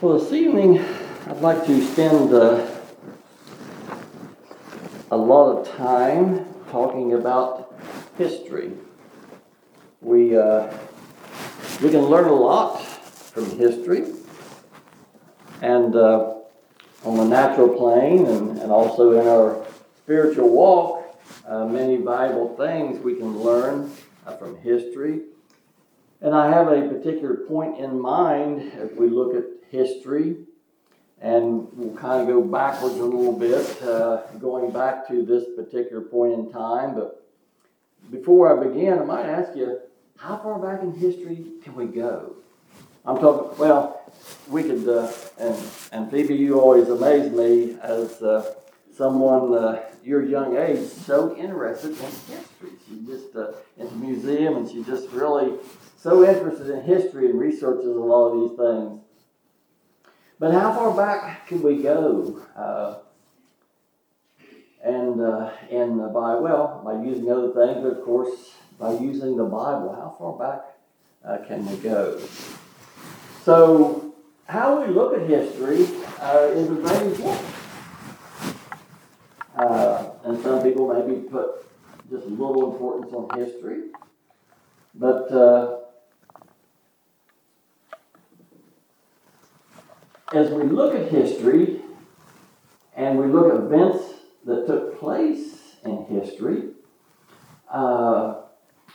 Well, this evening I'd like to spend uh, a lot of time talking about history. We, uh, we can learn a lot from history, and uh, on the natural plane and, and also in our spiritual walk, uh, many valuable things we can learn from history. And I have a particular point in mind as we look at history, and we'll kind of go backwards a little bit, uh, going back to this particular point in time. But before I begin, I might ask you, how far back in history can we go? I'm talking, well, we could, uh, and, and Phoebe, you always amaze me as uh, someone uh, your young age so interested in history. She just uh, in the museum and she's just really so interested in history and researches a lot of these things. But how far back can we go? Uh, and uh, and by well, by using other things, but of course, by using the Bible, how far back uh, can we go? So, how we look at history uh, is a very important. Uh, and some people maybe put just a little importance on history, but uh, as we look at history and we look at events that took place in history, uh,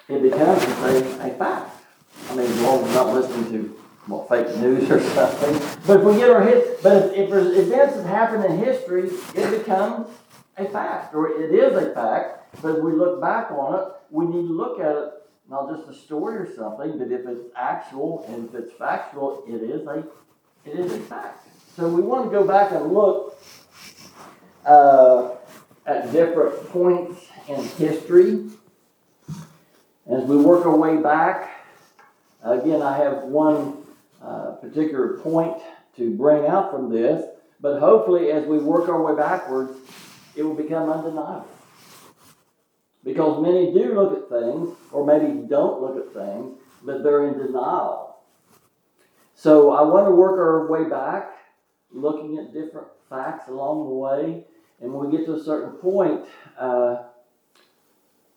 it becomes a, a fact. I mean, as long as we're not listening to well, fake news or something. But if we get our head, but if, if events that happen in history, it becomes a fact, or it is a fact. But as we look back on it, we need to look at it not just a story or something, but if it's actual and if it's factual, it is a it is a fact. So we want to go back and look uh, at different points in history. As we work our way back, again, I have one uh, particular point to bring out from this, but hopefully, as we work our way backwards, it will become undeniable. Because many do look at things, or maybe don't look at things, but they're in denial. So I want to work our way back, looking at different facts along the way, and when we get to a certain point, uh,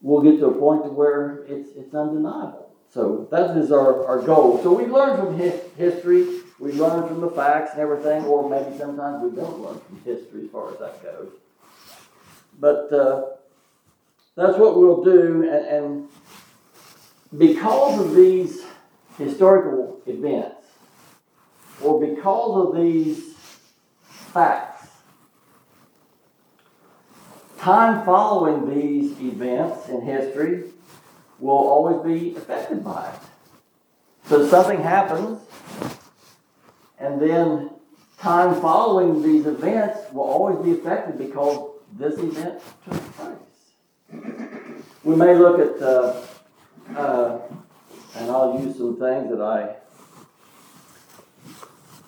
we'll get to a point to where it's, it's undeniable. So that is our, our goal. So we learn from hi- history, we learn from the facts and everything, or maybe sometimes we don't learn from history as far as that goes. But uh, that's what we'll do, and, and because of these historical events, or because of these facts, time following these events in history will always be affected by it. So something happens, and then time following these events will always be affected because this event took place. We may look at, uh, uh, and I'll use some things that I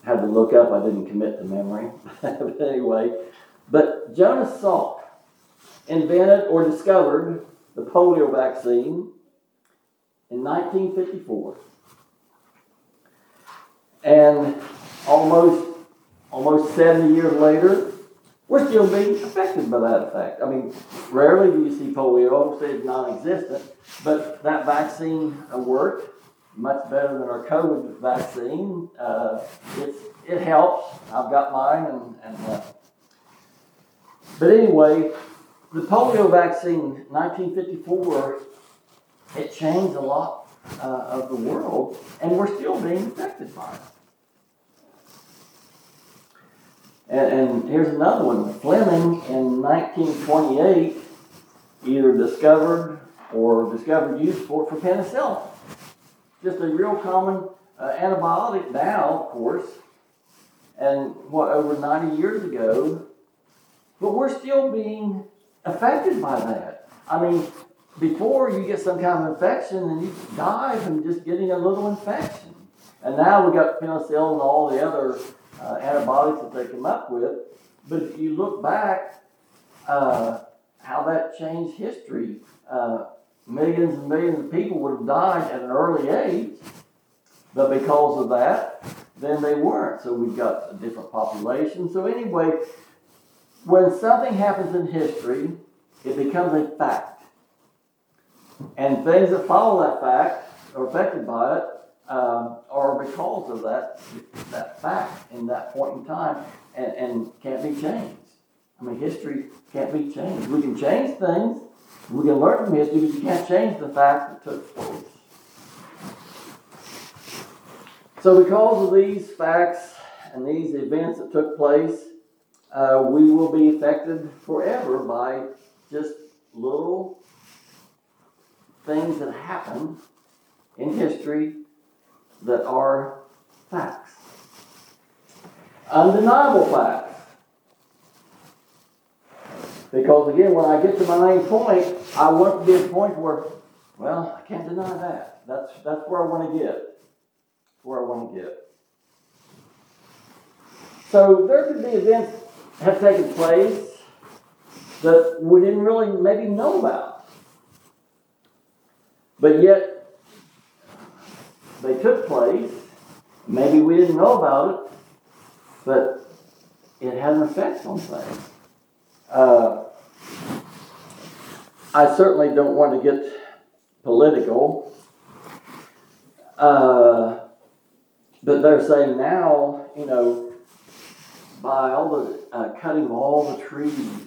had to look up. I didn't commit to memory. but anyway, but Jonas Salk invented or discovered the polio vaccine in 1954. And almost almost 70 years later, we're still being affected by that effect. I mean, rarely do you see polio, say it's non-existent, but that vaccine worked much better than our COVID vaccine. Uh, it helps. I've got mine, and, and uh, but anyway, the polio vaccine, 1954, it changed a lot uh, of the world, and we're still being affected by it. And, and here's another one. Fleming in 1928 either discovered or discovered use for, for penicillin. Just a real common uh, antibiotic now, of course, and what, over 90 years ago, but we're still being affected by that. I mean, before you get some kind of infection and you die from just getting a little infection. And now we got penicillin and all the other uh, antibiotics that they come up with. But if you look back, uh, how that changed history, uh, millions and millions of people would have died at an early age, but because of that, then they weren't. So we've got a different population. So anyway, when something happens in history, it becomes a fact. And things that follow that fact are affected by it um, are because of that, that fact in that point in time and, and can't be changed. I mean, history can't be changed. We can change things, we can learn from history, but you can't change the fact that took place. So, because of these facts and these events that took place, uh, we will be affected forever by just little things that happen in history that are facts. Undeniable facts. Because again, when I get to my main point, I want to be at a point where, well, I can't deny that. That's, that's where I want to get. Where I want to get. So there could be events have taken place that we didn't really maybe know about. But yet, they took place. Maybe we didn't know about it, but it had an effect on things. Uh, I certainly don't want to get political, uh, but they're saying now, you know, by all the uh, cutting of all the trees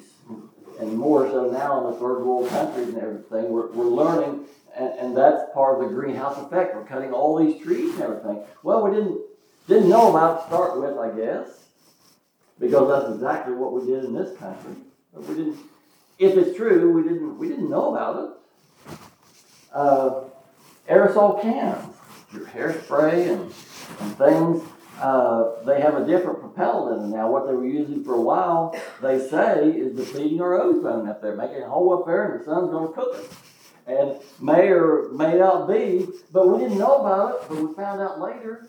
and more so now in the third world countries and everything, we're, we're learning, and, and that's part of the greenhouse effect. We're cutting all these trees and everything. Well, we didn't didn't know about it to start with, I guess, because that's exactly what we did in this country. But we didn't. If it's true, we didn't we didn't know about it. Uh, aerosol cans, your hairspray and, and things. Uh, they have a different propellant in them now. What they were using for a while, they say, is depleting our ozone up there, making a hole up there, and the sun's going to cook it. And may or may not be, but we didn't know about it, but we found out later,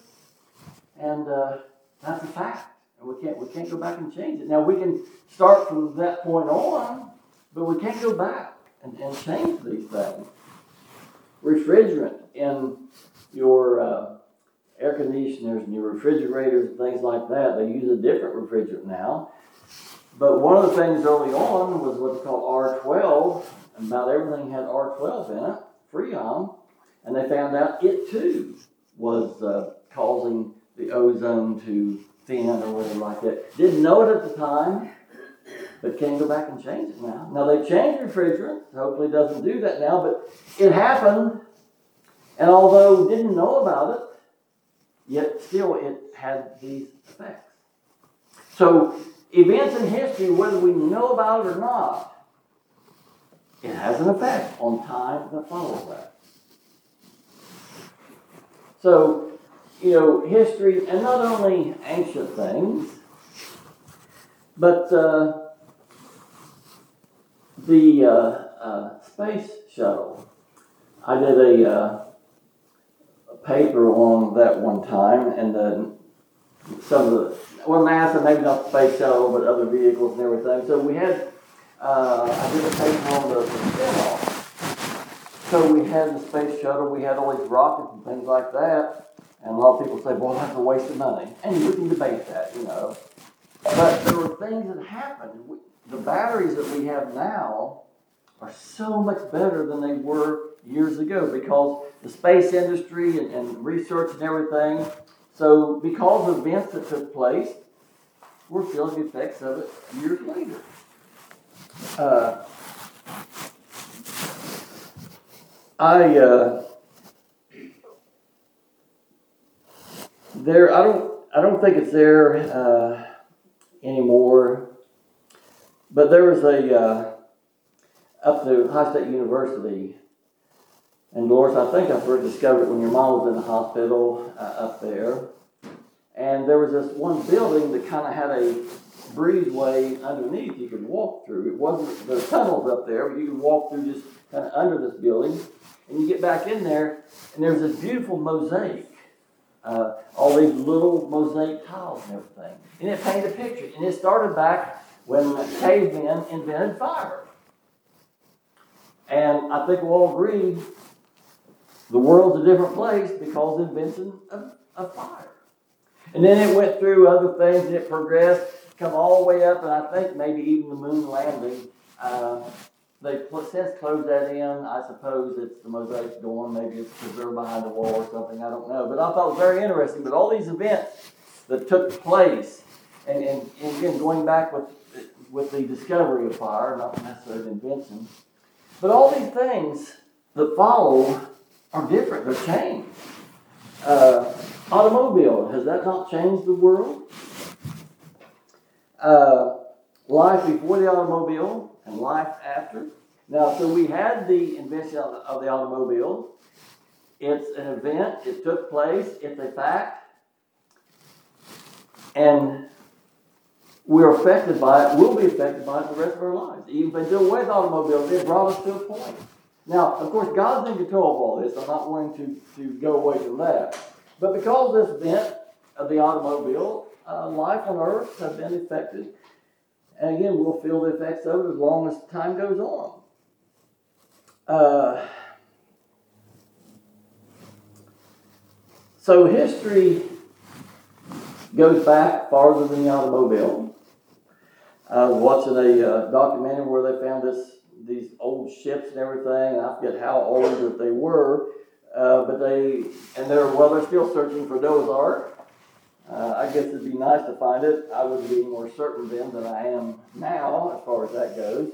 and uh, that's a fact. And we can't we can't go back and change it. Now we can start from that point on, but we can't go back and, and change these things. Refrigerant in your uh, air conditioners and your refrigerators and things like that, they use a different refrigerant now. But one of the things early on was what's called R12, and about everything had R12 in it, Freon, and they found out it too was uh, causing the ozone to thin or whatever like that. Didn't know it at the time, but can go back and change it now. Now they changed refrigerant. Hopefully it doesn't do that now, but it happened. And although didn't know about it, yet still it had these effects. So events in history, whether we know about it or not, it has an effect on time that follows that. So, you know, history, and not only ancient things, but uh, the uh, uh, space shuttle. I did a, uh, a, paper on that one time, and then some of the, well, NASA, maybe not the space shuttle, but other vehicles and everything. So we had, uh, I did a paper on the, the spin-off. So we had the space shuttle, we had all these rockets and things like that. And a lot of people say, well, that's a waste of money. And we can debate that, you know. But there were things that happened. We, the batteries that we have now are so much better than they were years ago because the space industry and, and research and everything. So, because of events that took place, we're feeling the effects of it years later. Uh, I uh, there I don't I don't think it's there uh, anymore. But there was a uh, up to Ohio State University, and Dolores, I think I first discovered it when your mom was in the hospital uh, up there. And there was this one building that kind of had a breezeway underneath you could walk through. It wasn't the tunnels up there, but you could walk through just kind of under this building. And you get back in there, and there's this beautiful mosaic. Uh, all these little mosaic tiles and everything. And it painted a picture. And it started back when cavemen invented fire. And I think we'll all agree the world's a different place because of the invention of, of fire. And then it went through other things and it progressed, come all the way up, and I think maybe even the moon landing. Uh, they since closed that in. I suppose it's the mosaic's. Maybe it's they're behind the wall or something. I don't know. But I thought it was very interesting. But all these events that took place, and, and, and again, going back with, with the discovery of fire, not necessarily the invention, but all these things that follow are different. They're changed. Uh, automobile, has that not changed the world? Uh, life before the automobile and life after. Now, so we had the invention of the automobile. It's an event, it took place, it's a fact, and we're affected by it, we'll be affected by it the rest of our lives. Even if until with automobiles, it brought us to a point. Now, of course, God's in control of all this. I'm not going to, to go away from that. But because this event of the automobile, uh, life on earth have been affected. And again, we'll feel the effects of it as long as time goes on. Uh, so history goes back farther than the automobile. I was watching a uh, documentary where they found this these old ships and everything, and I forget how old that they were, uh, but they and they're well, they're still searching for Noah's Ark. Uh, I guess it'd be nice to find it. I would be more certain then than I am now, as far as that goes.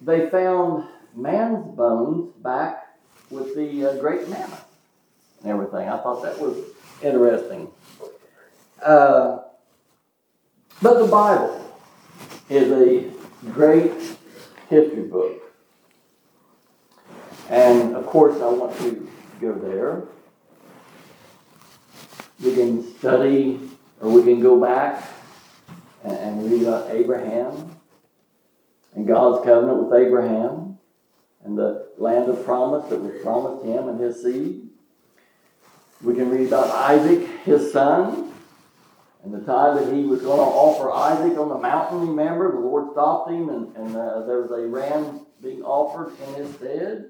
They found man's bones back with the uh, great mammoth and everything. I thought that was interesting. Uh, but the Bible is a great history book. And of course, I want to go there. We can study, or we can go back and, and read about Abraham and God's covenant with Abraham and the land of promise that was promised him and his seed. We can read about Isaac, his son, and the time that he was going to offer Isaac on the mountain, remember, the Lord stopped him, and, and uh, there was a ram being offered in his stead.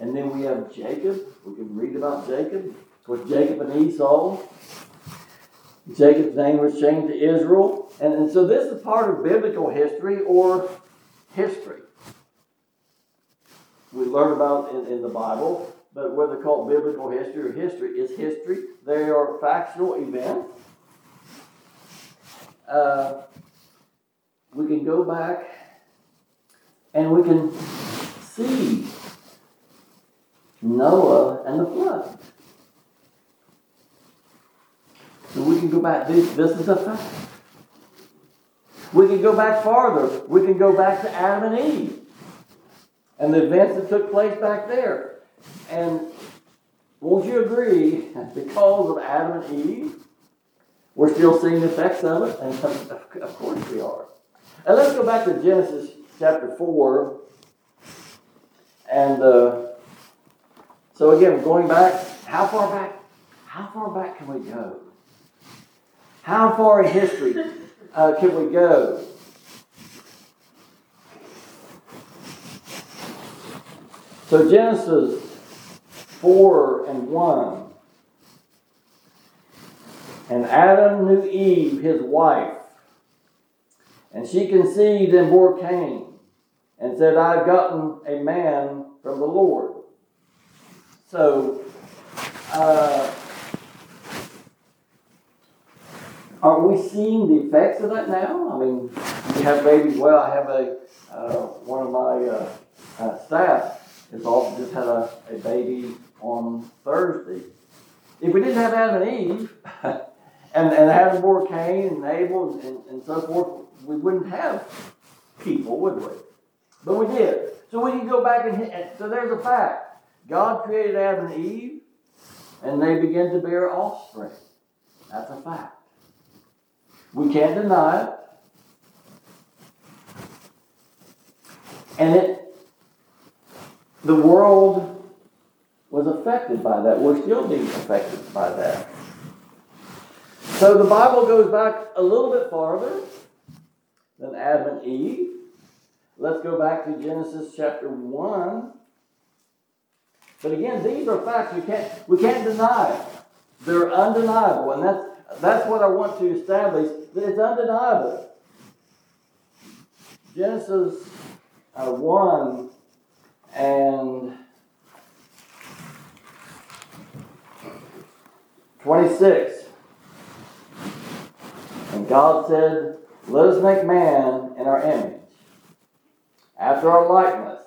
And then we have Jacob. We can read about Jacob. With Jacob and Esau. Jacob's name was changed to Israel. And, and so this is part of biblical history or history. We learn about in, in the Bible, but whether called biblical history or history is history. They are factual events uh, we can go back and we can see Noah and the flood. We can go back, this, this is a fact. We can go back farther. We can go back to Adam and Eve and the events that took place back there. And won't you agree, that because of Adam and Eve, we're still seeing the effects of it, and of course we are. And let's go back to Genesis chapter 4. And uh, so, again, going back, how far back? How far back can we go? How far in history uh, can we go? So, Genesis 4 and 1. And Adam knew Eve, his wife. And she conceived and bore Cain, and said, I've gotten a man from the Lord. So, uh, are we seeing the effects of that now? I mean, you have babies. Well, I have a uh, one of my uh, uh staff has also just had a, a baby on Thursday. If we didn't have Adam and Eve, and, and Adam bore Cain and Abel and, and so forth, we wouldn't have people, would we? But we did. So we can go back and, and so there's a fact. God created Adam and Eve, and they began to bear offspring. That's a fact. We can't deny it. And it the world was affected by that. We're still being affected by that. So the Bible goes back a little bit farther than Adam and Eve. let's go back to Genesis chapter 1. But again, these are facts we can't, we can't deny. They're undeniable, and that's, that's what I want to establish, it's undeniable. Genesis uh, 1 and 26. And God said, Let us make man in our image, after our likeness,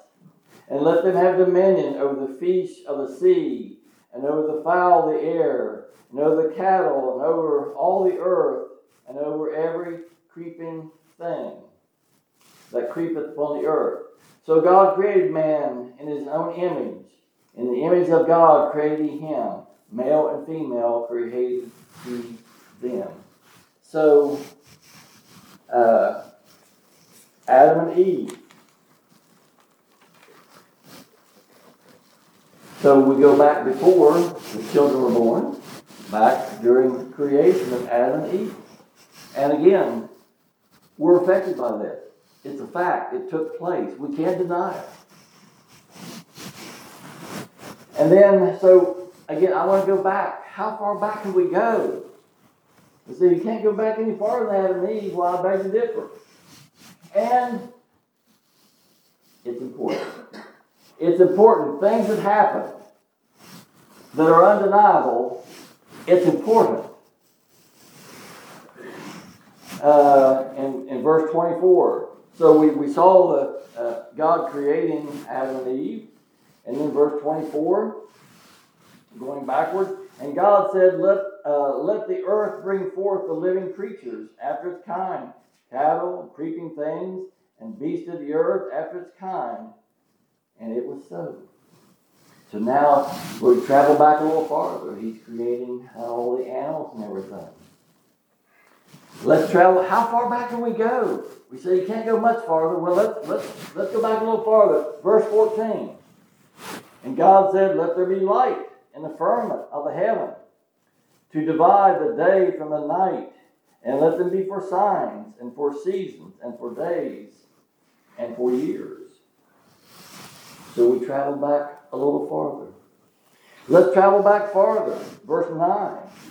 and let them have dominion over the fish of the sea, and over the fowl of the air, and over the cattle, and over all the earth, and over every creeping thing that creepeth upon the earth. So God created man in his own image. In the image of God created he him. Male and female created he them. So, uh, Adam and Eve. So we go back before the children were born, back during the creation of Adam and Eve. And again, we're affected by this. It's a fact. It took place. We can't deny it. And then, so again, I want to go back. How far back can we go? You see, you can't go back any farther than Adam and Eve. I beg to differ. And it's important. It's important. Things that happen that are undeniable, it's important. Uh, in, in verse 24, so we, we saw the, uh, God creating Adam and Eve. And then verse 24, going backward, and God said, Let, uh, let the earth bring forth the living creatures after its kind, cattle, and creeping things, and beasts of the earth after its kind. And it was so. So now we travel back a little farther. He's creating all the animals and everything. Let's travel. How far back can we go? We say you can't go much farther. Well, let's, let's, let's go back a little farther. Verse 14. And God said, Let there be light in the firmament of the heaven to divide the day from the night, and let them be for signs, and for seasons, and for days, and for years. So we travel back a little farther. Let's travel back farther. Verse 9.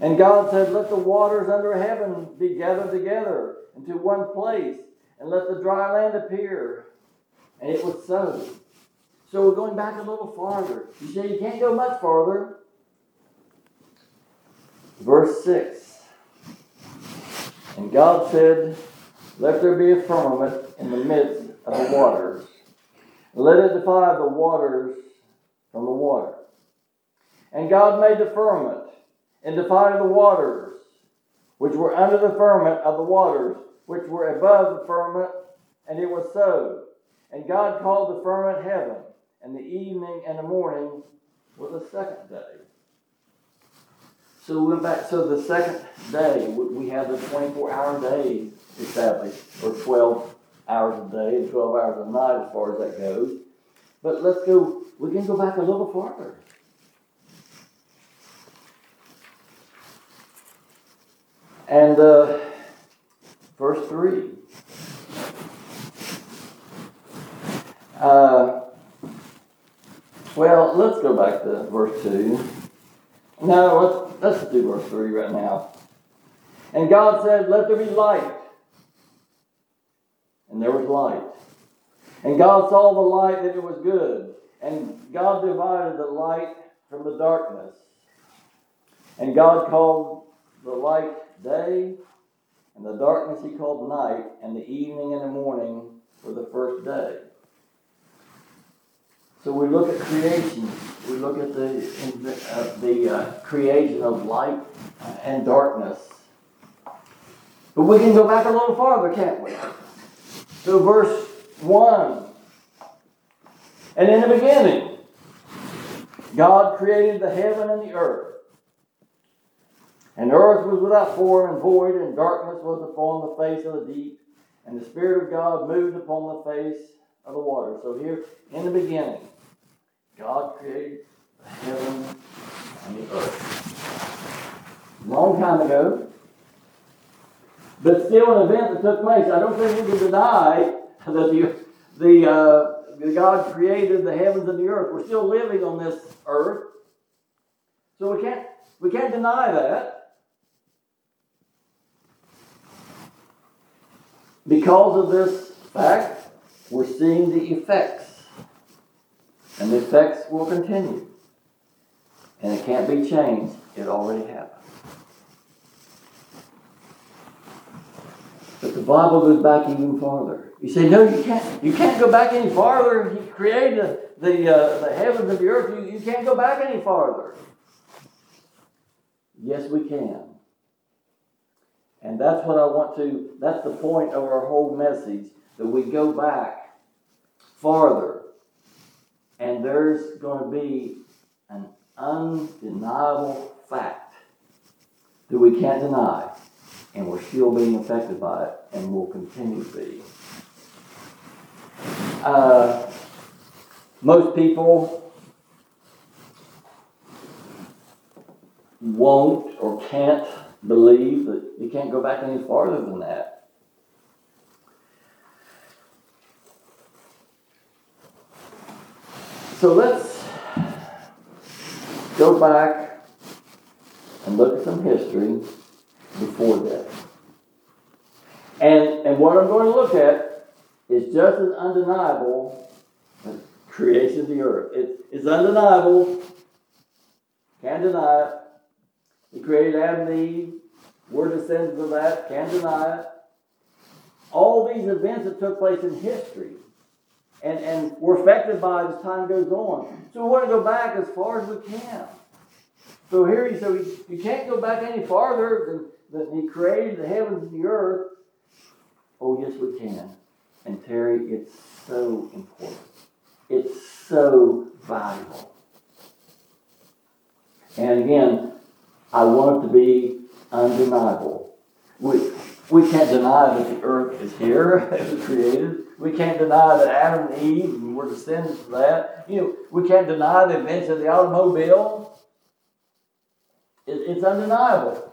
And God said, Let the waters under heaven be gathered together into one place, and let the dry land appear. And it was so. So we're going back a little farther. You say you can't go much farther. Verse 6. And God said, Let there be a firmament in the midst of the waters. Let it divide the waters from the water. And God made the firmament and divided the waters, which were under the firmament of the waters, which were above the firmament, and it was so. And God called the firmament heaven, and the evening and the morning was the second day. So we went back. So the second day, we have the 24 hour day established, or 12 hours a day and 12 hours a night as far as that goes. But let's go, we can go back a little farther. And uh, verse 3. Uh, well, let's go back to verse 2. No, let's, let's do verse 3 right now. And God said, Let there be light. And there was light. And God saw the light that it was good. And God divided the light from the darkness. And God called the light day, and the darkness he called night, and the evening and the morning were the first day. So we look at creation. We look at the, uh, the uh, creation of light and darkness. But we can go back a little farther, can't we? So, verse 1. And in the beginning, God created the heaven and the earth. And the earth was without form and void, and darkness was upon the face of the deep, and the Spirit of God moved upon the face of the water. So here, in the beginning, God created the heaven and the earth. Long time ago. But still an event that took place. I don't think we can deny that the, the, uh, the God created the heavens and the earth. We're still living on this earth. So we can't, we can't deny that. Because of this fact, we're seeing the effects. And the effects will continue. And it can't be changed. It already happened. But the Bible goes back even farther. You say, no, you can't. You can't go back any farther. He created the, uh, the heavens and the earth. You, you can't go back any farther. Yes, we can. And that's what I want to, that's the point of our whole message, that we go back farther. And there's going to be an undeniable fact that we can't deny and we're still being affected by it and will continue to be. Uh, most people won't or can't believe that you can't go back any farther than that. So let's go back and look at some history before that. And, and what I'm going to look at is just as undeniable as creation of the earth. It, it's undeniable. Can't deny it. He created Adam and Eve. We're descendants of that. Can't deny it. All these events that took place in history and, and we're affected by it as time goes on. So we want to go back as far as we can. So here he said, you can't go back any farther than, than he created the heavens and the earth. Oh, yes, we can. And Terry, it's so important. It's so valuable. And again, I want it to be undeniable. We, we can't deny that the earth is here, it was created. We can't deny that Adam and Eve were descendants of that. You know, we can't deny the invention of the automobile. It, it's undeniable.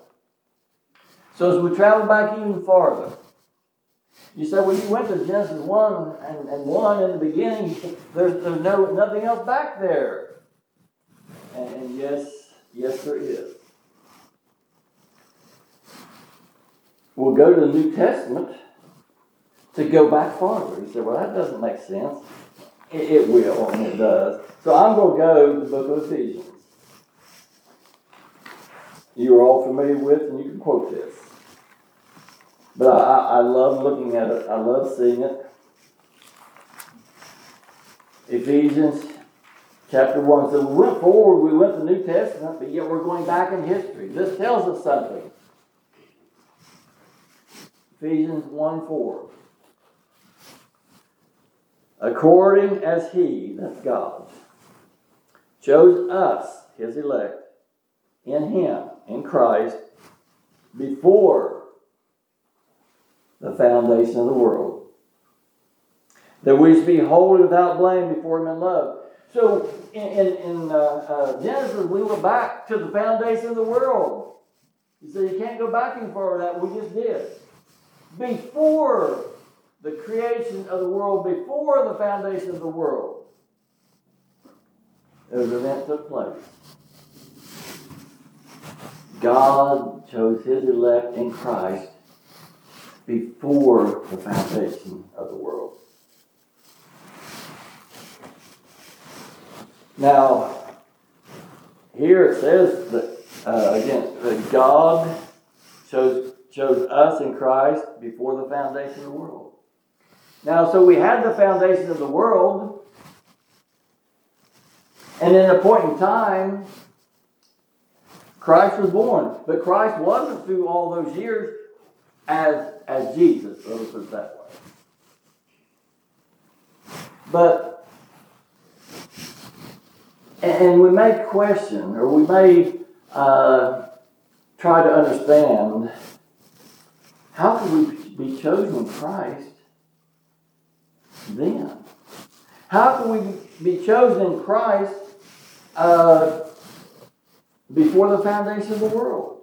So as we travel back even farther, you say, well, you went to Genesis 1 and, and 1 in the beginning, there's, there's no nothing else back there. And, and yes, yes, there is. We'll go to the New Testament to go back farther. He said, well, that doesn't make sense. It, it will, and it does. So I'm going to go to the book of Ephesians. You are all familiar with, and you can quote this. But I, I love looking at it. I love seeing it. Ephesians chapter 1. So we went forward, we went to the New Testament, but yet we're going back in history. This tells us something. Ephesians 1 4. According as He, that's God, chose us, His elect, in Him, in Christ, before the foundation of the world. That we should be holy without blame before Him in love. So in, in, in uh, uh, Genesis, we were back to the foundation of the world. You say you can't go back any further that. We just did before the creation of the world, before the foundation of the world, an event took place. God chose his elect in Christ before the foundation of the world. Now, here it says that, uh, again, that God chose chose us in Christ before the foundation of the world. Now, so we had the foundation of the world, and in a point in time, Christ was born. But Christ wasn't through all those years as, as Jesus, let us put it that way. But, and we may question, or we may uh, try to understand how can we be chosen in Christ then? How can we be chosen in Christ uh, before the foundation of the world?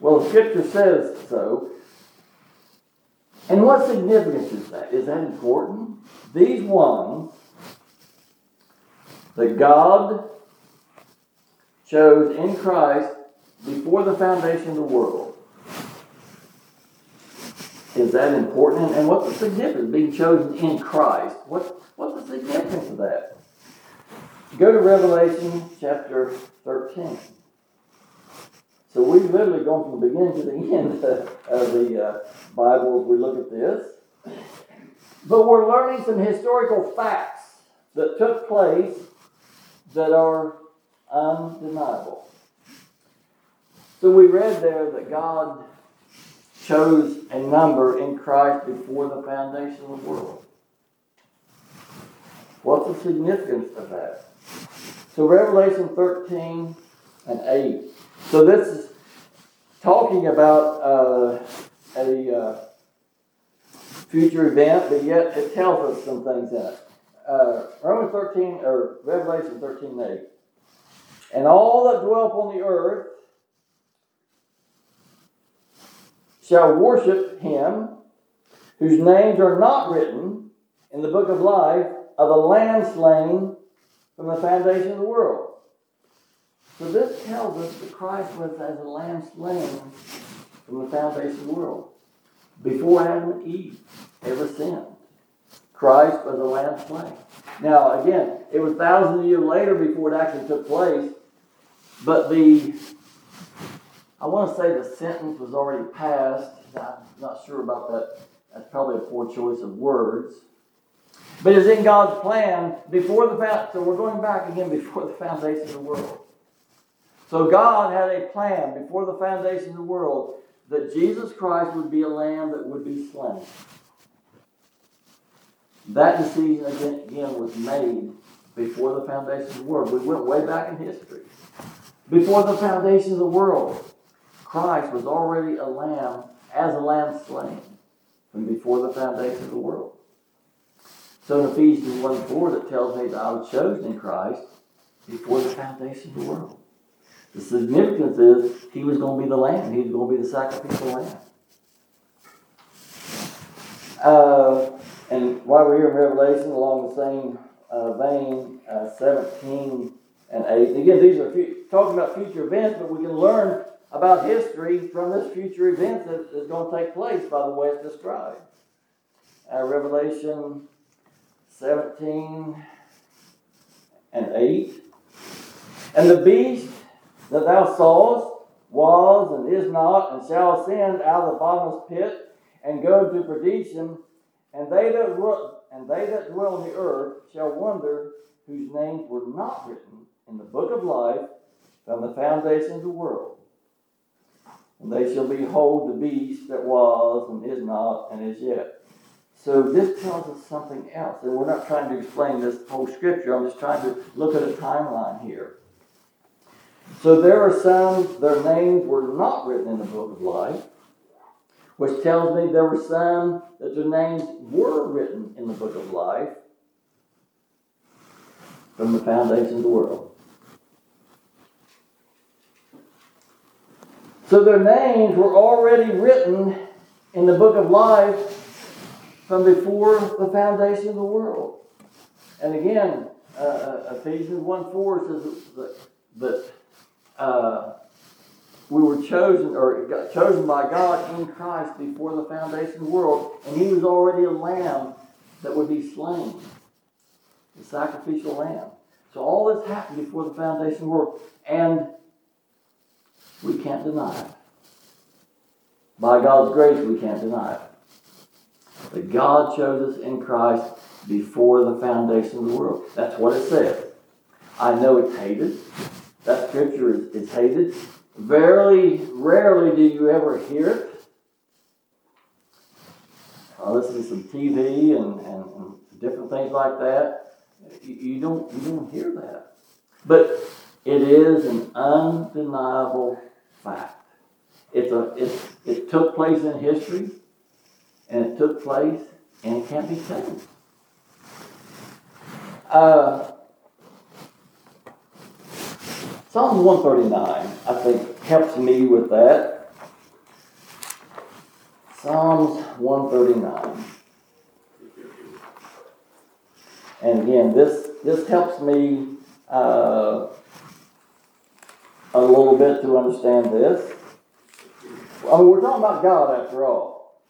Well, the scripture says so. And what significance is that? Is that important? These ones that God chose in Christ before the foundation of the world. Is that important? And what's the significance of being chosen in Christ? What, what's the significance of that? Go to Revelation chapter 13. So we've literally gone from the beginning to the end of the uh, Bible as we look at this. But we're learning some historical facts that took place that are undeniable. So we read there that God chose a number in Christ before the foundation of the world. What's the significance of that? So Revelation 13 and 8. So this is talking about uh, a uh, future event, but yet it tells us some things in it. Uh, Romans 13, or Revelation 13 8. And all that dwell upon the earth shall worship him whose names are not written in the book of life of the Lamb slain from the foundation of the world. So this tells us that Christ was as a lamb slain from the foundation of the world. Before Adam and Eve ever sinned, Christ was a lamb slain. Now, again, it was thousands of years later before it actually took place, but the, I want to say the sentence was already passed. I'm not sure about that. That's probably a poor choice of words. But it's in God's plan before the. So we're going back again before the foundation of the world. So God had a plan before the foundation of the world that Jesus Christ would be a lamb that would be slain. That decision again was made before the foundation of the world. We went way back in history. Before the foundation of the world, Christ was already a lamb as a lamb slain from before the foundation of the world. So in Ephesians 1 4, that tells me that I was chosen in Christ before the foundation of the world. The significance is he was going to be the lamb, he was going to be the sacrificial lamb. Uh, and while we're here in Revelation, along the same uh, vein, uh, 17 and 8. Again, these are talking about future events, but we can learn about history from this future event that is going to take place by the way it's described. Uh, Revelation 17 and 8. And the beast that thou sawest was and is not, and shall ascend out of the bottomless pit and go to perdition, and they that and they that dwell on the earth shall wonder whose names were not written in the book of life from the foundation of the world. And they shall behold the beast that was and is not and is yet. So this tells us something else. And we're not trying to explain this whole scripture. I'm just trying to look at a timeline here. So there are some, their names were not written in the book of life, which tells me there were some that their names were written in the book of life from the foundation of the world. So their names were already written in the book of life from before the foundation of the world. And again, uh, uh Ephesians 1 4 says that, that uh, we were chosen or got chosen by God in Christ before the foundation of the world, and He was already a lamb that would be slain, the sacrificial lamb. So all this happened before the foundation of the world, and we can't deny it. By God's grace, we can't deny it. That God chose us in Christ before the foundation of the world. That's what it says. I know it's hated. That scripture is, is hated. Very rarely do you ever hear it. I listen to some TV and, and, and different things like that. You, you, don't you don't hear that. But it is an undeniable fact. It's a, it's, it took place in history and it took place, and it can't be changed. Uh, Psalm 139, I think, helps me with that. Psalms 139. And again, this, this helps me uh, a little bit to understand this. I mean, we're talking about God after all.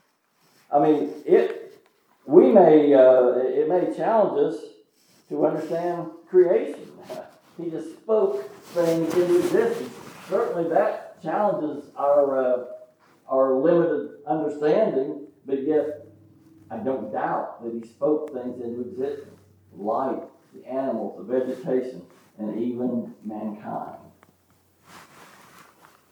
I mean, it we may uh, it may challenge us to understand creation. He just spoke things into existence. Certainly, that challenges our uh, our limited understanding, but yet I don't doubt that he spoke things into existence life, the animals, the vegetation, and even mankind.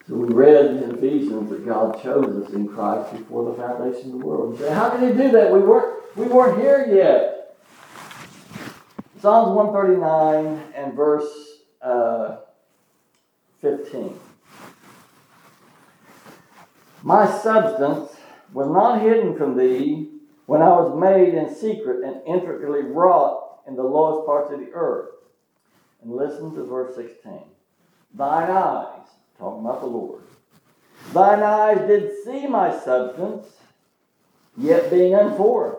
So we read in Ephesians that God chose us in Christ before the foundation of the world. Say, how did he do that? We weren't, we weren't here yet. Psalms 139 and verse uh, 15. My substance was not hidden from thee when I was made in secret and intricately wrought in the lowest parts of the earth. And listen to verse 16. Thine eyes, talking about the Lord, thine eyes did see my substance, yet being unformed.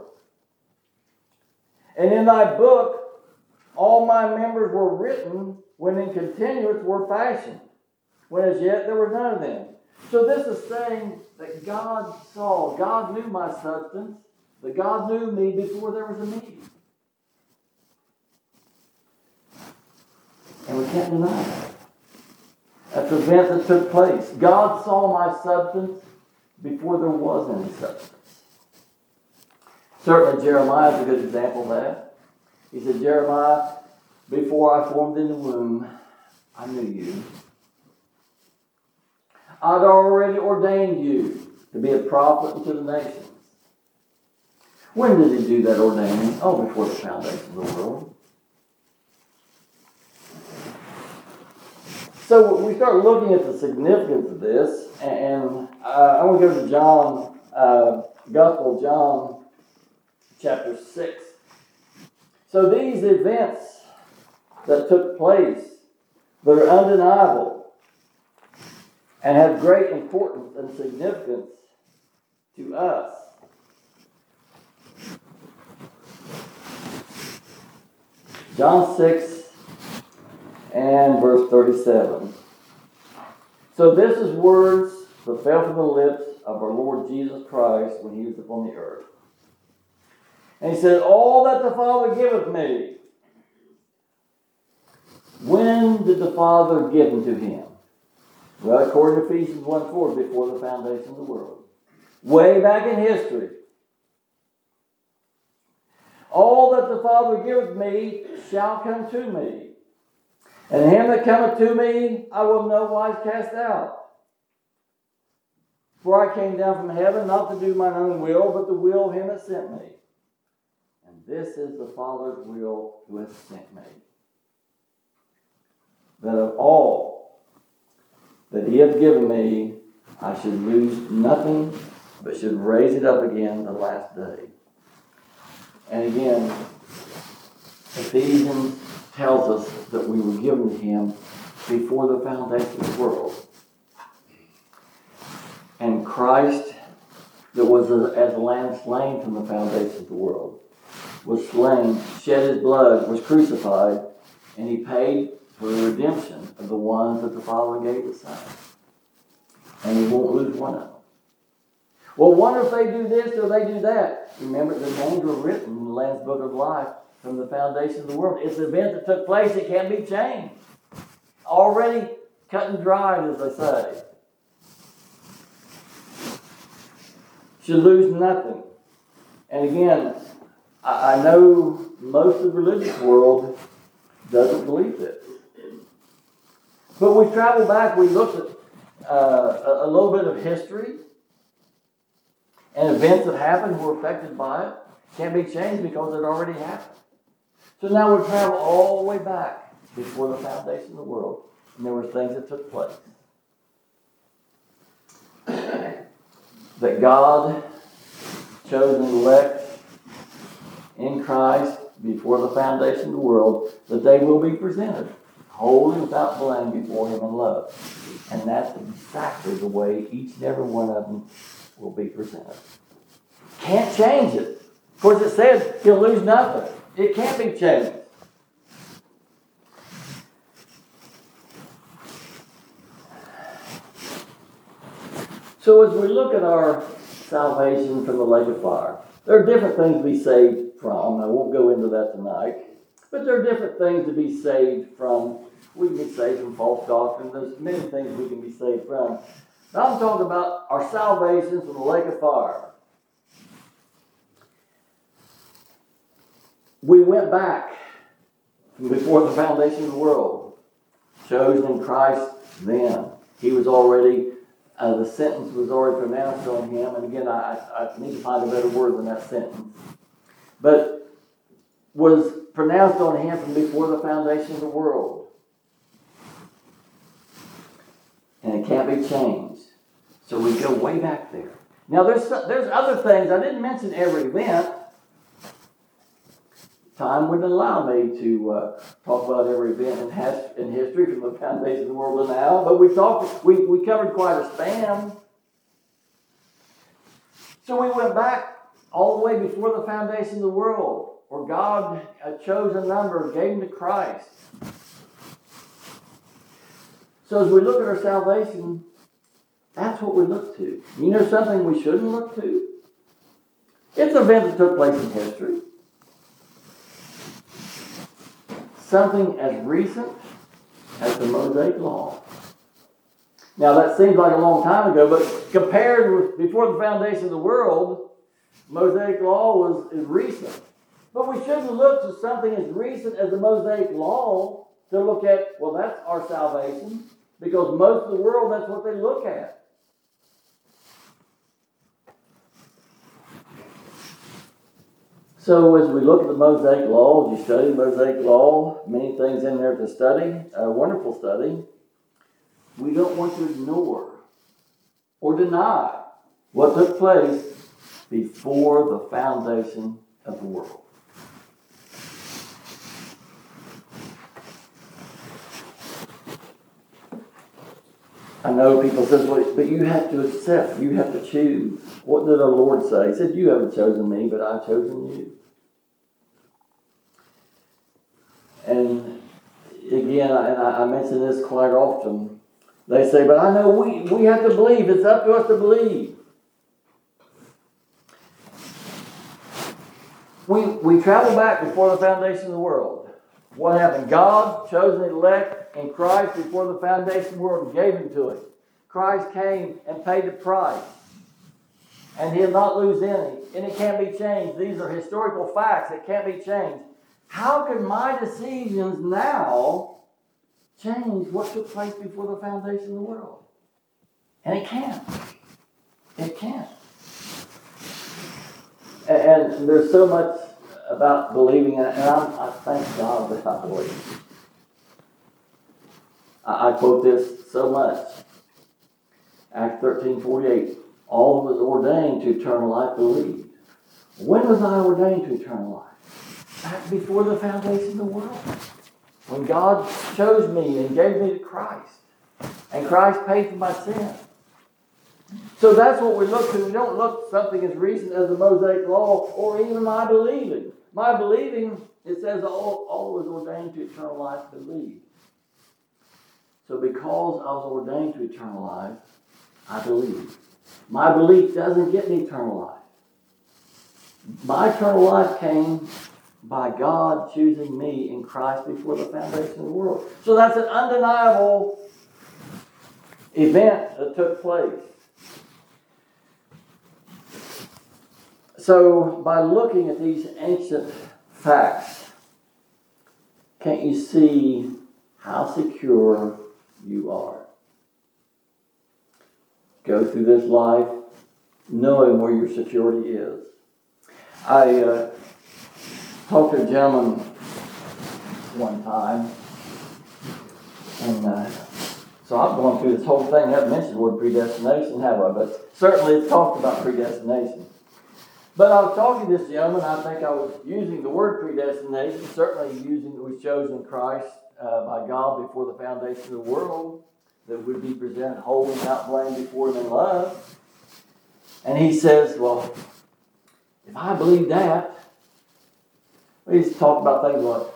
And in thy book, all my members were written when in continuance were fashioned, when as yet there were none of them. So this is saying that God saw, God knew my substance, that God knew me before there was a me. And we can't deny that. That's the event that took place. God saw my substance before there was any substance. Certainly, Jeremiah is a good example of that. He said, Jeremiah, before I formed in the womb, I knew you. I'd already ordained you to be a prophet unto the nations. When did he do that ordaining? Oh, before the foundation of the world. So we start looking at the significance of this, and uh, I want to go to John, uh, Gospel John, chapter 6. So these events that took place that are undeniable and have great importance and significance to us. John 6, and verse 37. So this is words that fell from the lips of our Lord Jesus Christ when he was upon the earth. And he said, All that the Father giveth me. When did the Father give them to him? Well, according to Ephesians 1 4, before the foundation of the world. Way back in history. All that the Father giveth me shall come to me. And him that cometh to me, I will no wise cast out. For I came down from heaven not to do mine own will, but the will of him that sent me. And this is the Father's will who hath sent me. That of all that he hath given me, I should lose nothing, but should raise it up again the last day. And again, Ephesians tells us that we were given to him before the foundation of the world. And Christ, that was as a lamb slain from the foundation of the world, was slain, shed his blood, was crucified, and he paid for the redemption of the ones that the Father gave the Son. And he won't lose one of them. Well, wonder if they do this or they do that. Remember, the names were written in the Lamb's Book of Life from the foundation of the world. It's an event that took place, it can't be changed. Already cut and dried, as they say. Should lose nothing. And again, I, I know most of the religious world doesn't believe this. But we travel back, we look at uh, a, a little bit of history and events that happened who were affected by it. Can't be changed because it already happened. So now we travel all the way back before the foundation of the world, and there were things that took place. that God chose and elect in Christ before the foundation of the world, that they will be presented wholly without blame before Him in love. And that's exactly the way each and every one of them will be presented. Can't change it. Of course, it says he'll lose nothing. It can't be changed. So as we look at our salvation from the lake of fire, there are different things to be saved from. I won't go into that tonight. But there are different things to be saved from. We can be saved from false doctrine. There's many things we can be saved from. Now I'm talking about our salvation from the lake of fire. We went back before the foundation of the world, chosen in Christ then. He was already uh, the sentence was already pronounced on him. And again, I, I need to find a better word than that sentence. But was pronounced on him from before the foundation of the world. And it can't be changed. So we go way back there. Now, there's, there's other things. I didn't mention every event. Time wouldn't allow me to uh, talk about every event in, has, in history from the foundation of the world to now, but we talked. We, we covered quite a span. So we went back all the way before the foundation of the world, where God chose a number gave them to Christ. So as we look at our salvation, that's what we look to. You know something we shouldn't look to? It's an event that took place in history. Something as recent as the Mosaic Law. Now, that seems like a long time ago, but compared with before the foundation of the world, Mosaic Law was is recent. But we shouldn't look to something as recent as the Mosaic Law to look at, well, that's our salvation, because most of the world, that's what they look at. So as we look at the Mosaic Law, as you study Mosaic Law, many things in there to study, a wonderful study. We don't want to ignore or deny what took place before the foundation of the world. I know people says, well, but you have to accept, you have to choose. What did our Lord say? He said, You haven't chosen me, but I've chosen you. And again, and I, mention this quite often, they say, but I know we, we have to believe. It's up to us to believe. We, we travel back before the foundation of the world. What happened? God chose an elect in Christ before the foundation of the world and gave him to him. Christ came and paid the price. And he'll not lose any. And it can't be changed. These are historical facts. It can't be changed. How can my decisions now change what took place before the foundation of the world? And it can't. It can't. And there's so much about believing, and I'm, i thank God that I believe. I, I quote this so much. Acts 13 48. All was ordained to eternal life believed. When was I ordained to eternal life? back before the foundation of the world. When God chose me and gave me to Christ. And Christ paid for my sin. So that's what we look to. We don't look something as recent as the Mosaic Law or even my believing. My believing, it says, all, all was ordained to eternal life believe. So because I was ordained to eternal life, I believe. My belief doesn't get me eternal life. My eternal life came by God choosing me in Christ before the foundation of the world. So that's an undeniable event that took place. So, by looking at these ancient facts, can't you see how secure you are? Go through this life knowing where your security is. I uh, talked to a gentleman one time, and uh, so I've gone through this whole thing. I haven't mentioned the word predestination, have I? But certainly it's talked about predestination. But I was talking to this gentleman, I think I was using the word predestination, certainly using it was chosen Christ uh, by God before the foundation of the world, that would be presented whole without blame before him in love. And he says, Well, if I believe that, we to talk about things like,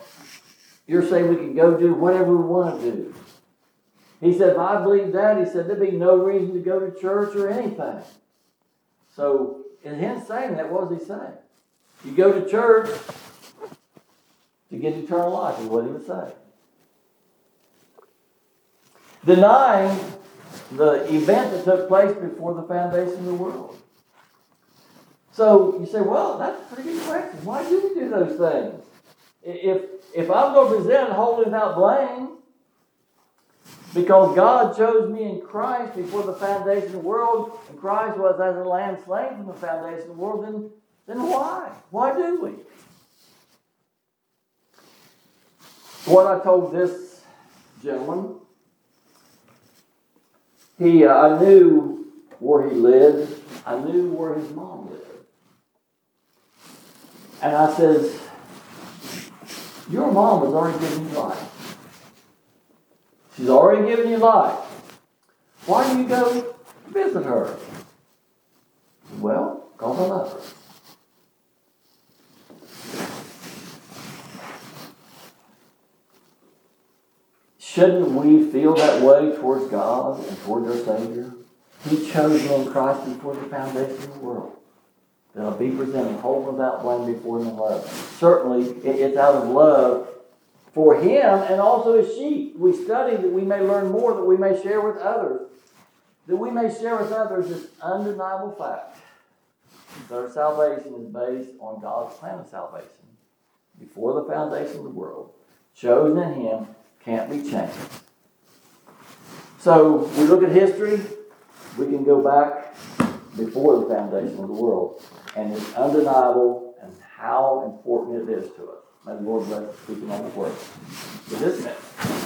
you're saying we can go do whatever we want to do. He said, if I believe that, he said, there'd be no reason to go to church or anything. So, in him saying that, what was he saying? You go to church to get eternal life, is what he was saying. Denying the event that took place before the foundation of the world. So you say, well, that's a pretty good question. Why do we do those things? If if I'm going to present holy without blame, because God chose me in Christ before the foundation of the world, and Christ was as a lamb slain from the foundation of the world, then, then why? Why do we? What I told this gentleman, he, uh, I knew where he lived. I knew where his mom lived. And I says, your mom has already given you life. She's already given you life. Why do you go visit her? Well, because I love her. Shouldn't we feel that way towards God and towards our Savior? He chose me in Christ before the foundation of the world. That I'll be presented whole without blame before Him in love. Certainly, it's out of love for Him and also His sheep. We study that we may learn more, that we may share with others. That we may share with others this undeniable fact that our salvation is based on God's plan of salvation before the foundation of the world. Chosen in Him can't be changed. So we look at history, we can go back before the foundation of the world, and it's undeniable and how important it is to us. The Lord us speaking on the word. For this minute.